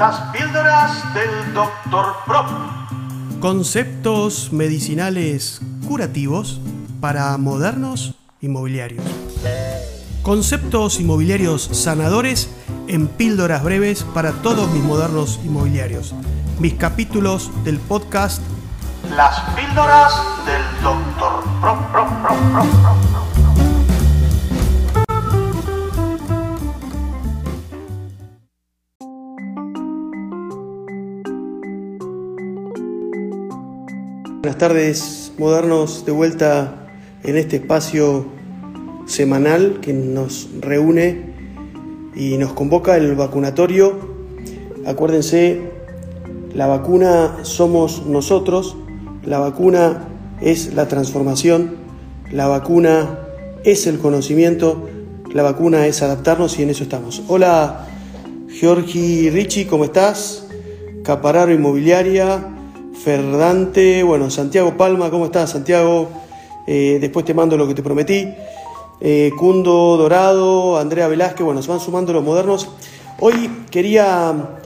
Las píldoras del Dr. Prop. Conceptos medicinales curativos para modernos inmobiliarios. Conceptos inmobiliarios sanadores en píldoras breves para todos mis modernos inmobiliarios. Mis capítulos del podcast Las píldoras del Dr. Prop. Prop, Prop, Prop, Buenas tardes, modernos, de vuelta en este espacio semanal que nos reúne y nos convoca el vacunatorio. Acuérdense, la vacuna somos nosotros, la vacuna es la transformación, la vacuna es el conocimiento, la vacuna es adaptarnos y en eso estamos. Hola, Giorgi Ricci, ¿cómo estás? Capararo Inmobiliaria, Ferdante, bueno, Santiago Palma, ¿cómo estás Santiago? Eh, después te mando lo que te prometí. Eh, Cundo Dorado, Andrea Velázquez, bueno, se van sumando los modernos. Hoy quería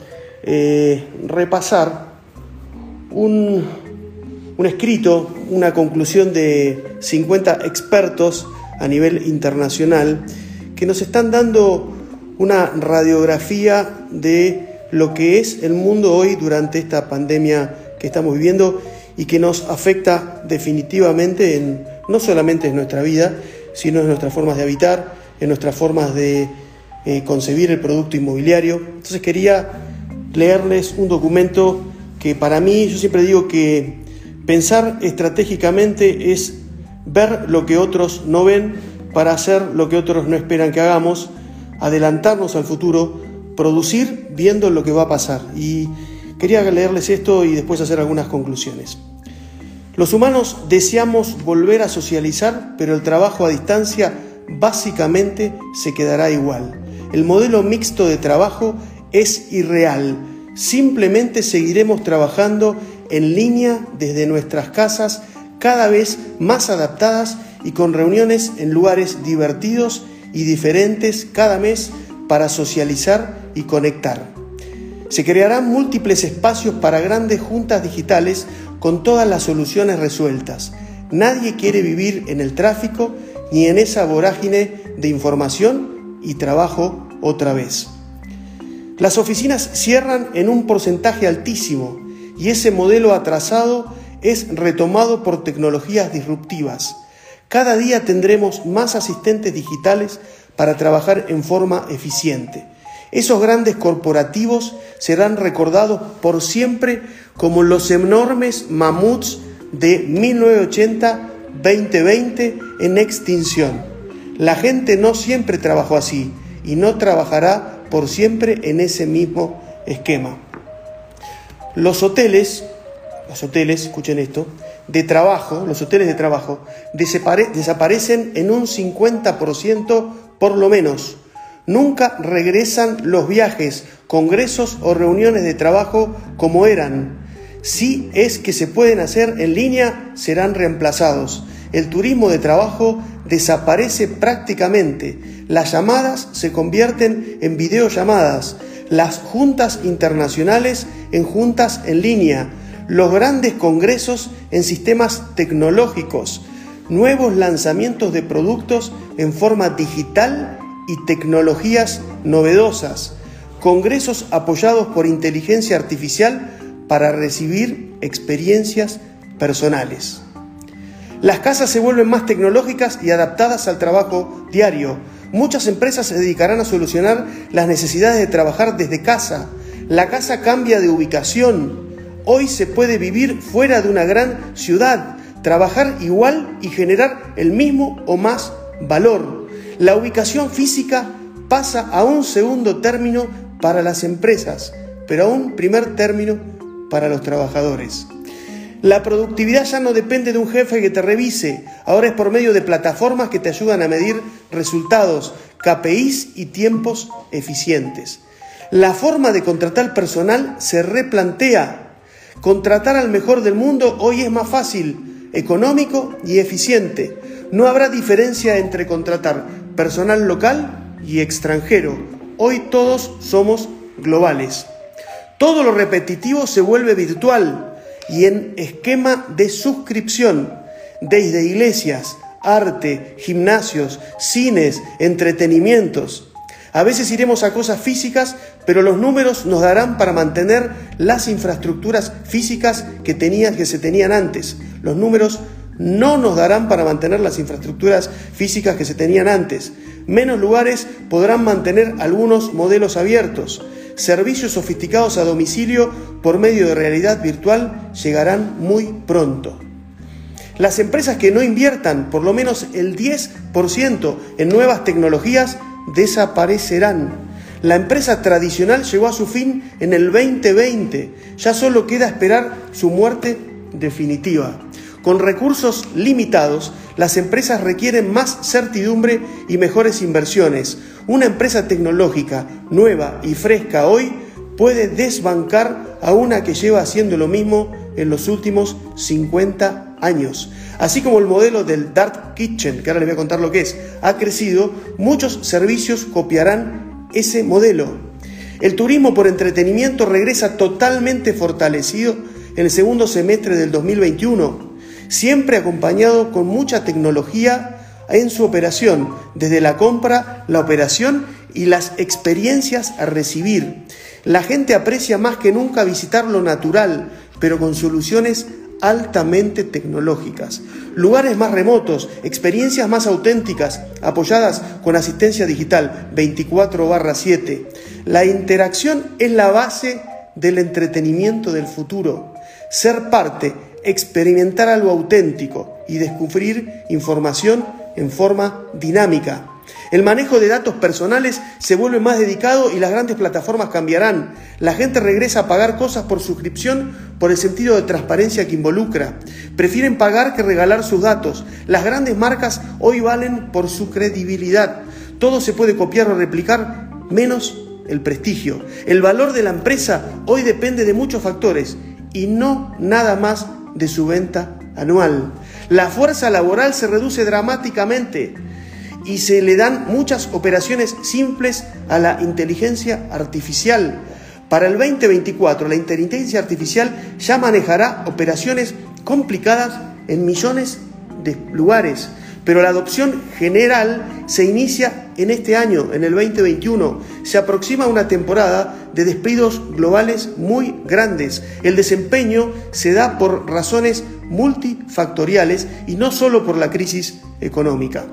eh, repasar un, un escrito, una conclusión de 50 expertos a nivel internacional que nos están dando una radiografía de lo que es el mundo hoy durante esta pandemia estamos viviendo y que nos afecta definitivamente en, no solamente en nuestra vida, sino en nuestras formas de habitar, en nuestras formas de eh, concebir el producto inmobiliario. Entonces quería leerles un documento que para mí, yo siempre digo que pensar estratégicamente es ver lo que otros no ven para hacer lo que otros no esperan que hagamos, adelantarnos al futuro, producir viendo lo que va a pasar. Y Quería leerles esto y después hacer algunas conclusiones. Los humanos deseamos volver a socializar, pero el trabajo a distancia básicamente se quedará igual. El modelo mixto de trabajo es irreal. Simplemente seguiremos trabajando en línea desde nuestras casas, cada vez más adaptadas y con reuniones en lugares divertidos y diferentes cada mes para socializar y conectar. Se crearán múltiples espacios para grandes juntas digitales con todas las soluciones resueltas. Nadie quiere vivir en el tráfico ni en esa vorágine de información y trabajo otra vez. Las oficinas cierran en un porcentaje altísimo y ese modelo atrasado es retomado por tecnologías disruptivas. Cada día tendremos más asistentes digitales para trabajar en forma eficiente. Esos grandes corporativos serán recordados por siempre como los enormes mamuts de 1980-2020 en extinción. La gente no siempre trabajó así y no trabajará por siempre en ese mismo esquema. Los hoteles, los hoteles, escuchen esto, de trabajo, los hoteles de trabajo, desaparecen en un 50% por lo menos Nunca regresan los viajes, congresos o reuniones de trabajo como eran. Si es que se pueden hacer en línea, serán reemplazados. El turismo de trabajo desaparece prácticamente. Las llamadas se convierten en videollamadas. Las juntas internacionales en juntas en línea. Los grandes congresos en sistemas tecnológicos. Nuevos lanzamientos de productos en forma digital y tecnologías novedosas, congresos apoyados por inteligencia artificial para recibir experiencias personales. Las casas se vuelven más tecnológicas y adaptadas al trabajo diario. Muchas empresas se dedicarán a solucionar las necesidades de trabajar desde casa. La casa cambia de ubicación. Hoy se puede vivir fuera de una gran ciudad, trabajar igual y generar el mismo o más valor la ubicación física pasa a un segundo término para las empresas, pero a un primer término para los trabajadores. La productividad ya no depende de un jefe que te revise, ahora es por medio de plataformas que te ayudan a medir resultados, KPIs y tiempos eficientes. La forma de contratar personal se replantea. Contratar al mejor del mundo hoy es más fácil, económico y eficiente. No habrá diferencia entre contratar personal local y extranjero. Hoy todos somos globales. Todo lo repetitivo se vuelve virtual y en esquema de suscripción, desde iglesias, arte, gimnasios, cines, entretenimientos. A veces iremos a cosas físicas, pero los números nos darán para mantener las infraestructuras físicas que, tenían, que se tenían antes. Los números no nos darán para mantener las infraestructuras físicas que se tenían antes. Menos lugares podrán mantener algunos modelos abiertos. Servicios sofisticados a domicilio por medio de realidad virtual llegarán muy pronto. Las empresas que no inviertan por lo menos el 10% en nuevas tecnologías desaparecerán. La empresa tradicional llegó a su fin en el 2020. Ya solo queda esperar su muerte definitiva. Con recursos limitados, las empresas requieren más certidumbre y mejores inversiones. Una empresa tecnológica nueva y fresca hoy puede desbancar a una que lleva haciendo lo mismo en los últimos 50 años. Así como el modelo del Dark Kitchen, que ahora les voy a contar lo que es, ha crecido, muchos servicios copiarán ese modelo. El turismo por entretenimiento regresa totalmente fortalecido en el segundo semestre del 2021 siempre acompañado con mucha tecnología en su operación, desde la compra, la operación y las experiencias a recibir. La gente aprecia más que nunca visitar lo natural, pero con soluciones altamente tecnológicas. Lugares más remotos, experiencias más auténticas, apoyadas con asistencia digital 24/7. La interacción es la base del entretenimiento del futuro. Ser parte experimentar algo auténtico y descubrir información en forma dinámica. El manejo de datos personales se vuelve más dedicado y las grandes plataformas cambiarán. La gente regresa a pagar cosas por suscripción por el sentido de transparencia que involucra. Prefieren pagar que regalar sus datos. Las grandes marcas hoy valen por su credibilidad. Todo se puede copiar o replicar menos el prestigio. El valor de la empresa hoy depende de muchos factores y no nada más de su venta anual. La fuerza laboral se reduce dramáticamente y se le dan muchas operaciones simples a la inteligencia artificial. Para el 2024, la inteligencia artificial ya manejará operaciones complicadas en millones de lugares pero la adopción general se inicia en este año, en el 2021. Se aproxima una temporada de despidos globales muy grandes. El desempeño se da por razones multifactoriales y no solo por la crisis económica.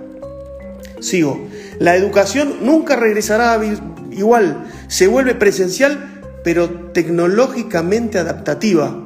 Sigo. La educación nunca regresará igual. Se vuelve presencial, pero tecnológicamente adaptativa.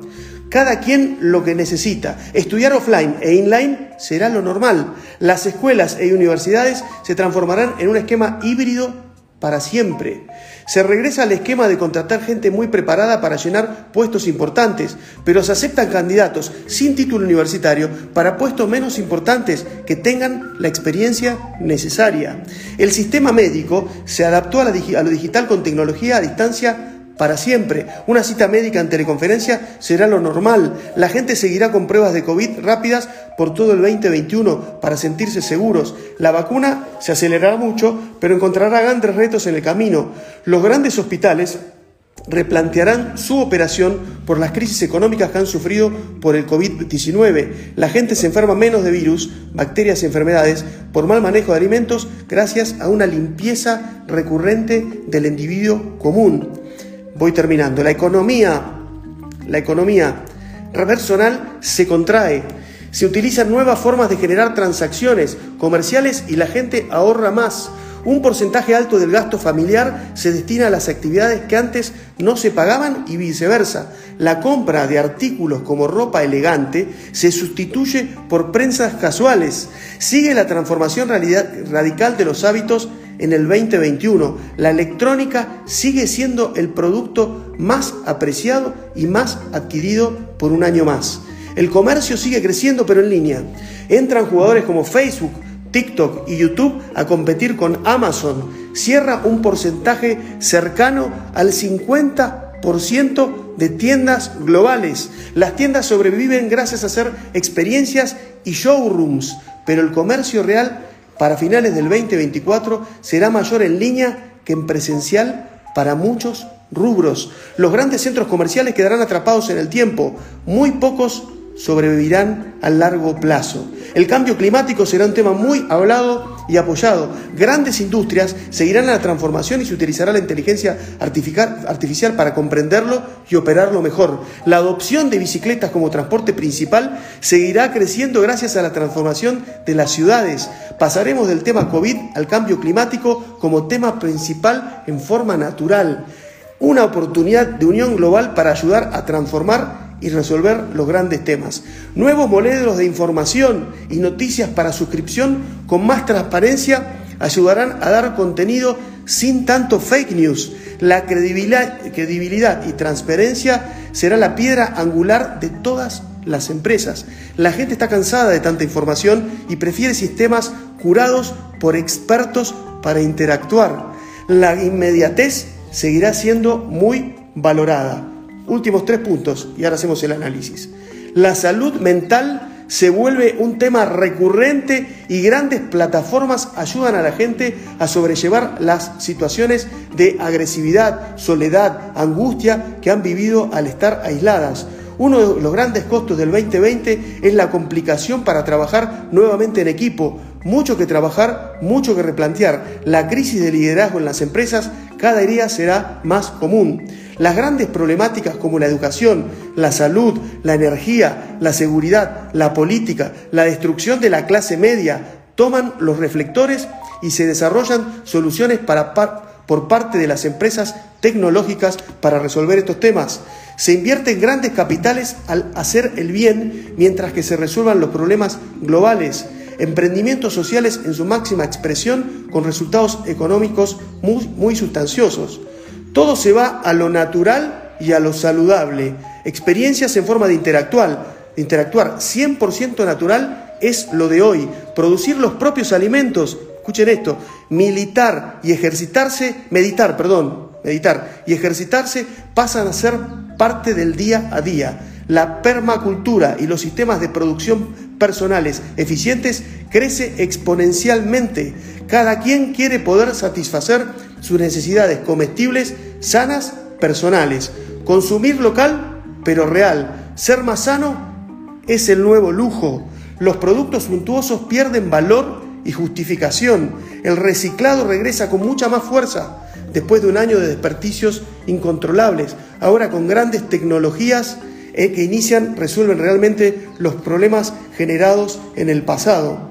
Cada quien lo que necesita. Estudiar offline e inline será lo normal. Las escuelas e universidades se transformarán en un esquema híbrido para siempre. Se regresa al esquema de contratar gente muy preparada para llenar puestos importantes, pero se aceptan candidatos sin título universitario para puestos menos importantes que tengan la experiencia necesaria. El sistema médico se adaptó a, lo digital con tecnología a distancia para siempre. Una cita médica en teleconferencia será lo normal. La gente seguirá con pruebas de COVID rápidas por todo el 2021 para sentirse seguros. La vacuna se acelerará mucho, pero encontrará grandes retos en el camino. Los grandes hospitales replantearán su operación por las crisis económicas que han sufrido por el COVID-19. La gente se enferma menos de virus, bacterias y enfermedades por mal manejo de alimentos gracias a una limpieza recurrente del individuo común voy terminando. La economía, la economía personal se contrae. Se utilizan nuevas formas de generar transacciones comerciales y la gente ahorra más. Un porcentaje alto del gasto familiar se destina a las actividades que antes no se pagaban y viceversa. La compra de artículos como ropa elegante se sustituye por prensas casuales. Sigue la transformación radical de los hábitos en el 2021. La electrónica sigue siendo el producto más apreciado y más adquirido por un año más. El comercio sigue creciendo pero en línea. Entran jugadores como Facebook, TikTok y YouTube a competir con Amazon. Cierra un porcentaje cercano al 50% de tiendas globales. Las tiendas sobreviven gracias a hacer experiencias y showrooms, pero el comercio real para finales del 2024 será mayor en línea que en presencial para muchos rubros. Los grandes centros comerciales quedarán atrapados en el tiempo. Muy pocos sobrevivirán a largo plazo. El cambio climático será un tema muy hablado y apoyado. Grandes industrias seguirán la transformación y se utilizará la inteligencia artificial para comprenderlo y operarlo mejor. La adopción de bicicletas como transporte principal seguirá creciendo gracias a la transformación de las ciudades. Pasaremos del tema COVID al cambio climático como tema principal en forma natural. Una oportunidad de unión global para ayudar a transformar y resolver los grandes temas. Nuevos modelos de información y noticias para suscripción con más transparencia ayudarán a dar contenido sin tanto fake news. La credibilidad, y transparencia será la piedra angular de todas las empresas. La gente está cansada de tanta información y prefiere sistemas curados por expertos para interactuar. La inmediatez seguirá siendo muy valorada. Últimos tres puntos y ahora hacemos el análisis. La salud mental se vuelve un tema recurrente y grandes plataformas ayudan a la gente a sobrellevar las situaciones de agresividad, soledad, angustia que han vivido al estar aisladas. Uno de los grandes costos del 2020 es la complicación para trabajar nuevamente en equipo. Mucho que trabajar, mucho que replantear. La crisis de liderazgo en las empresas cada día será más común. Las grandes problemáticas como la educación, la salud, la energía, la seguridad, la política, la destrucción de la clase media, toman los reflectores y se desarrollan soluciones para por parte de las empresas tecnológicas para resolver estos temas. Se invierten grandes capitales al hacer el bien mientras que se resuelvan los problemas globales. Emprendimientos sociales en su máxima expresión con resultados económicos muy sustanciosos. Todo se va a lo natural y a lo saludable. Experiencias en forma de interactuar. interactuar 100% natural es lo de hoy. Producir los propios alimentos. Escuchen esto. Militar y ejercitarse, meditar, perdón, meditar y ejercitarse pasan a ser parte del día a día. La permacultura y los sistemas de producción personales eficientes crece exponencialmente. Cada quien quiere poder satisfacer sus necesidades comestibles sanas personales. Consumir local, pero real. Ser más sano es el nuevo lujo. Los productos suntuosos pierden valor y justificación. El reciclado regresa con mucha más fuerza después de un año de desperdicios incontrolables. Ahora con grandes tecnologías eh, que inician, resuelven realmente los problemas generados en el pasado.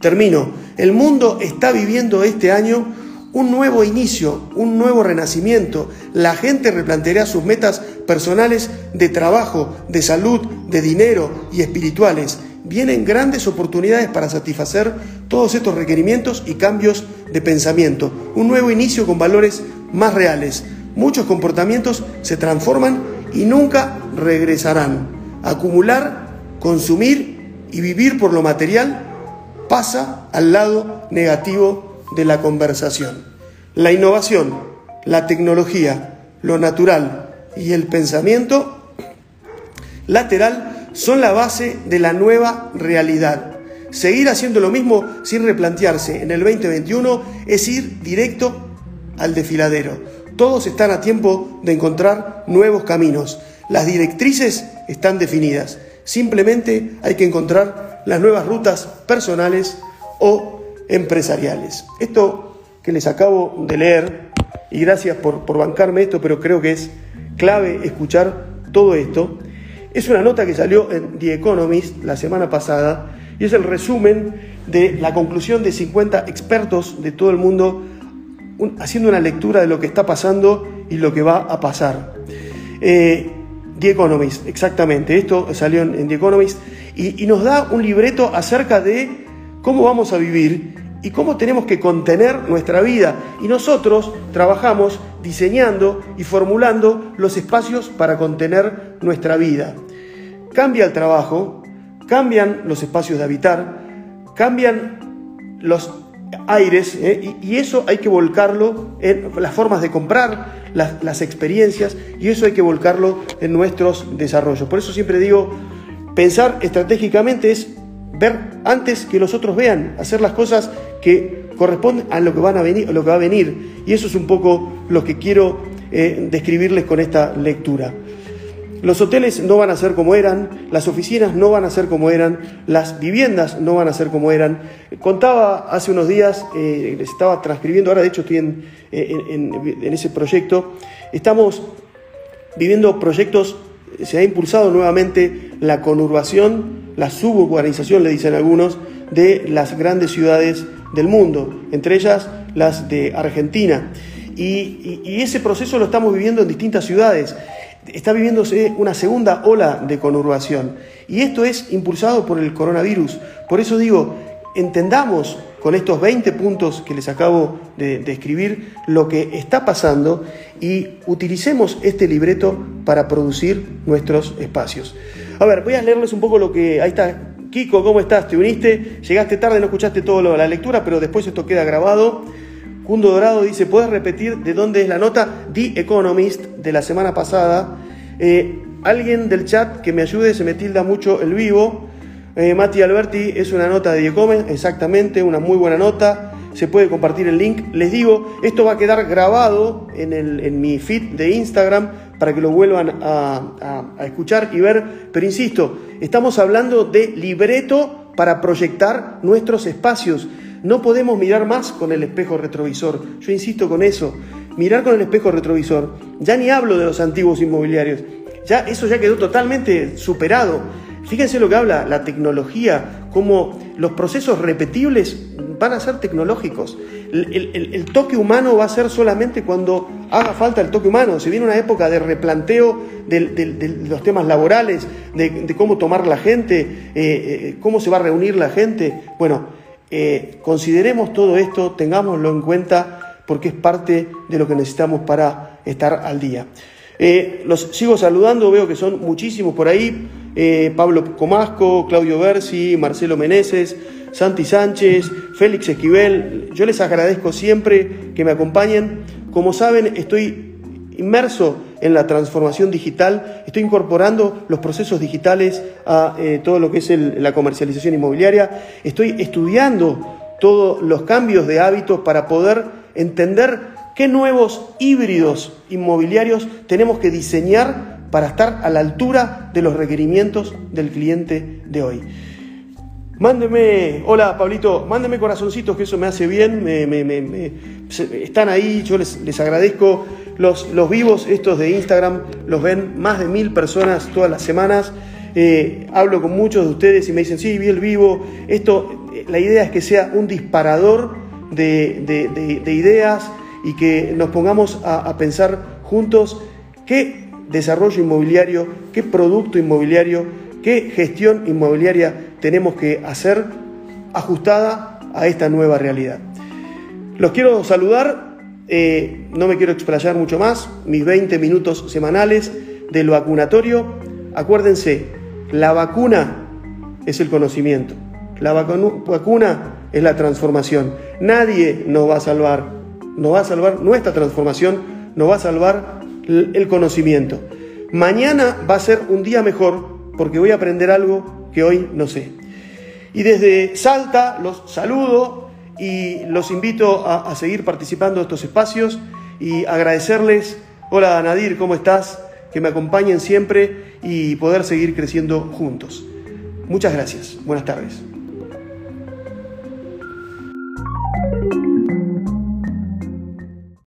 Termino. El mundo está viviendo este año un nuevo inicio, un nuevo renacimiento. La gente replanteará sus metas personales de trabajo, de salud, de dinero y espirituales. Vienen grandes oportunidades para satisfacer todos estos requerimientos y cambios de pensamiento. Un nuevo inicio con valores más reales. Muchos comportamientos se transforman y nunca regresarán. Acumular, consumir y vivir por lo material pasa al lado negativo de la conversación. La innovación, la tecnología, lo natural y el pensamiento lateral son la base de la nueva realidad. Seguir haciendo lo mismo sin replantearse en el 2021 es ir directo al desfiladero. Todos están a tiempo de encontrar nuevos caminos. Las directrices están definidas. Simplemente hay que encontrar las nuevas rutas personales o empresariales. Esto que les acabo de leer, y gracias por, por bancarme esto, pero creo que es clave escuchar todo esto, es una nota que salió en The Economist la semana pasada y es el resumen de la conclusión de 50 expertos de todo el mundo haciendo una lectura de lo que está pasando y lo que va a pasar. Eh, The Economist, exactamente, esto salió en, The Economist y, y nos da un libreto acerca de cómo vamos a vivir y cómo tenemos que contener nuestra vida. Y nosotros trabajamos diseñando y formulando los espacios para contener nuestra vida. Cambia el trabajo, cambian los espacios de habitar, cambian los aires ¿eh? y, eso hay que volcarlo en las formas de comprar, las, las experiencias y eso hay que volcarlo en nuestros desarrollos. Por eso siempre digo, pensar estratégicamente es ver antes que los otros vean, hacer las cosas que corresponden a lo que, van a venir, lo que va a venir. Y eso es un poco lo que quiero eh, describirles con esta lectura. Los hoteles no van a ser como eran, las oficinas no van a ser como eran, las viviendas no van a ser como eran. Contaba hace unos días, eh, les estaba transcribiendo, ahora de hecho estoy en, en ese proyecto, estamos viviendo proyectos, se ha impulsado nuevamente la conurbación, la suburbanización, le dicen algunos, de las grandes ciudades del mundo, entre ellas las de Argentina. Y, ese proceso lo estamos viviendo en distintas ciudades. Está viviéndose una segunda ola de conurbación. Y esto es impulsado por el coronavirus. Por eso digo, entendamos con estos 20 puntos que les acabo de, escribir lo que está pasando y utilicemos este libreto para producir nuestros espacios. A ver, voy a leerles un poco lo que... Ahí está Kiko, ¿cómo estás? ¿Te uniste? Llegaste tarde, no escuchaste de la lectura, pero después esto queda grabado. Cundo Dorado dice, ¿puedes repetir de dónde es la nota? The Economist de la semana pasada. Eh, alguien del chat que me ayude, se me tilda mucho el vivo. Eh, Mati Alberti es una nota de Economist, exactamente, una muy buena nota. Se puede compartir el link. Les digo, esto va a quedar grabado en, en mi feed de Instagram para que lo vuelvan a, escuchar y ver. Pero insisto, estamos hablando de libreto para proyectar nuestros espacios. No podemos mirar más con el espejo retrovisor. Yo insisto con eso. Mirar con el espejo retrovisor. Ya ni hablo de los antiguos inmobiliarios. Ya eso ya quedó totalmente superado. Fíjense lo que habla la tecnología, cómo los procesos repetibles van a ser tecnológicos. El, toque humano va a ser solamente cuando haga falta el toque humano. Se viene una época de replanteo de, los temas laborales, de, cómo tomar la gente, eh, eh, cómo se va a reunir la gente. Bueno, eh, consideremos todo esto, tengámoslo en cuenta porque es parte de lo que necesitamos para estar al día. los sigo saludando, veo que son muchísimos por ahí. Pablo Comasco, Claudio Bersi, Marcelo Meneses, Santi Sánchez, Félix Esquivel. Yo les agradezco siempre que me acompañen. Como saben, estoy inmerso en la transformación digital, estoy incorporando los procesos digitales a eh, todo lo que es la comercialización inmobiliaria, estoy estudiando todos los cambios de hábitos para poder entender qué nuevos híbridos inmobiliarios tenemos que diseñar para estar a la altura de los requerimientos del cliente de hoy. Mándeme, hola Pablito, mándeme corazoncitos que eso me hace bien, me, están ahí, yo les, agradezco. Los, los, vivos estos de Instagram los ven más de mil personas todas las semanas. Eh, hablo con muchos de ustedes y me dicen, sí, vi el vivo. Esto, eh, la idea es que sea un disparador de, ideas y que nos pongamos a pensar juntos qué desarrollo inmobiliario, qué producto inmobiliario, qué gestión inmobiliaria tenemos que hacer ajustada a esta nueva realidad. Los quiero saludar, eh, no me quiero explayar mucho más, mis 20 minutos semanales del vacunatorio. Acuérdense, la vacuna es el conocimiento, la vacuna es la transformación. Nadie nos va a salvar, nos va a salvar nuestra transformación, nos va a salvar el conocimiento. Mañana va a ser un día mejor porque voy a aprender algo que hoy no sé. Y desde Salta los saludo y los invito a, seguir participando de estos espacios y agradecerles, hola Nadir, ¿cómo estás? Que me acompañen siempre y poder seguir creciendo juntos. Muchas gracias. Buenas tardes.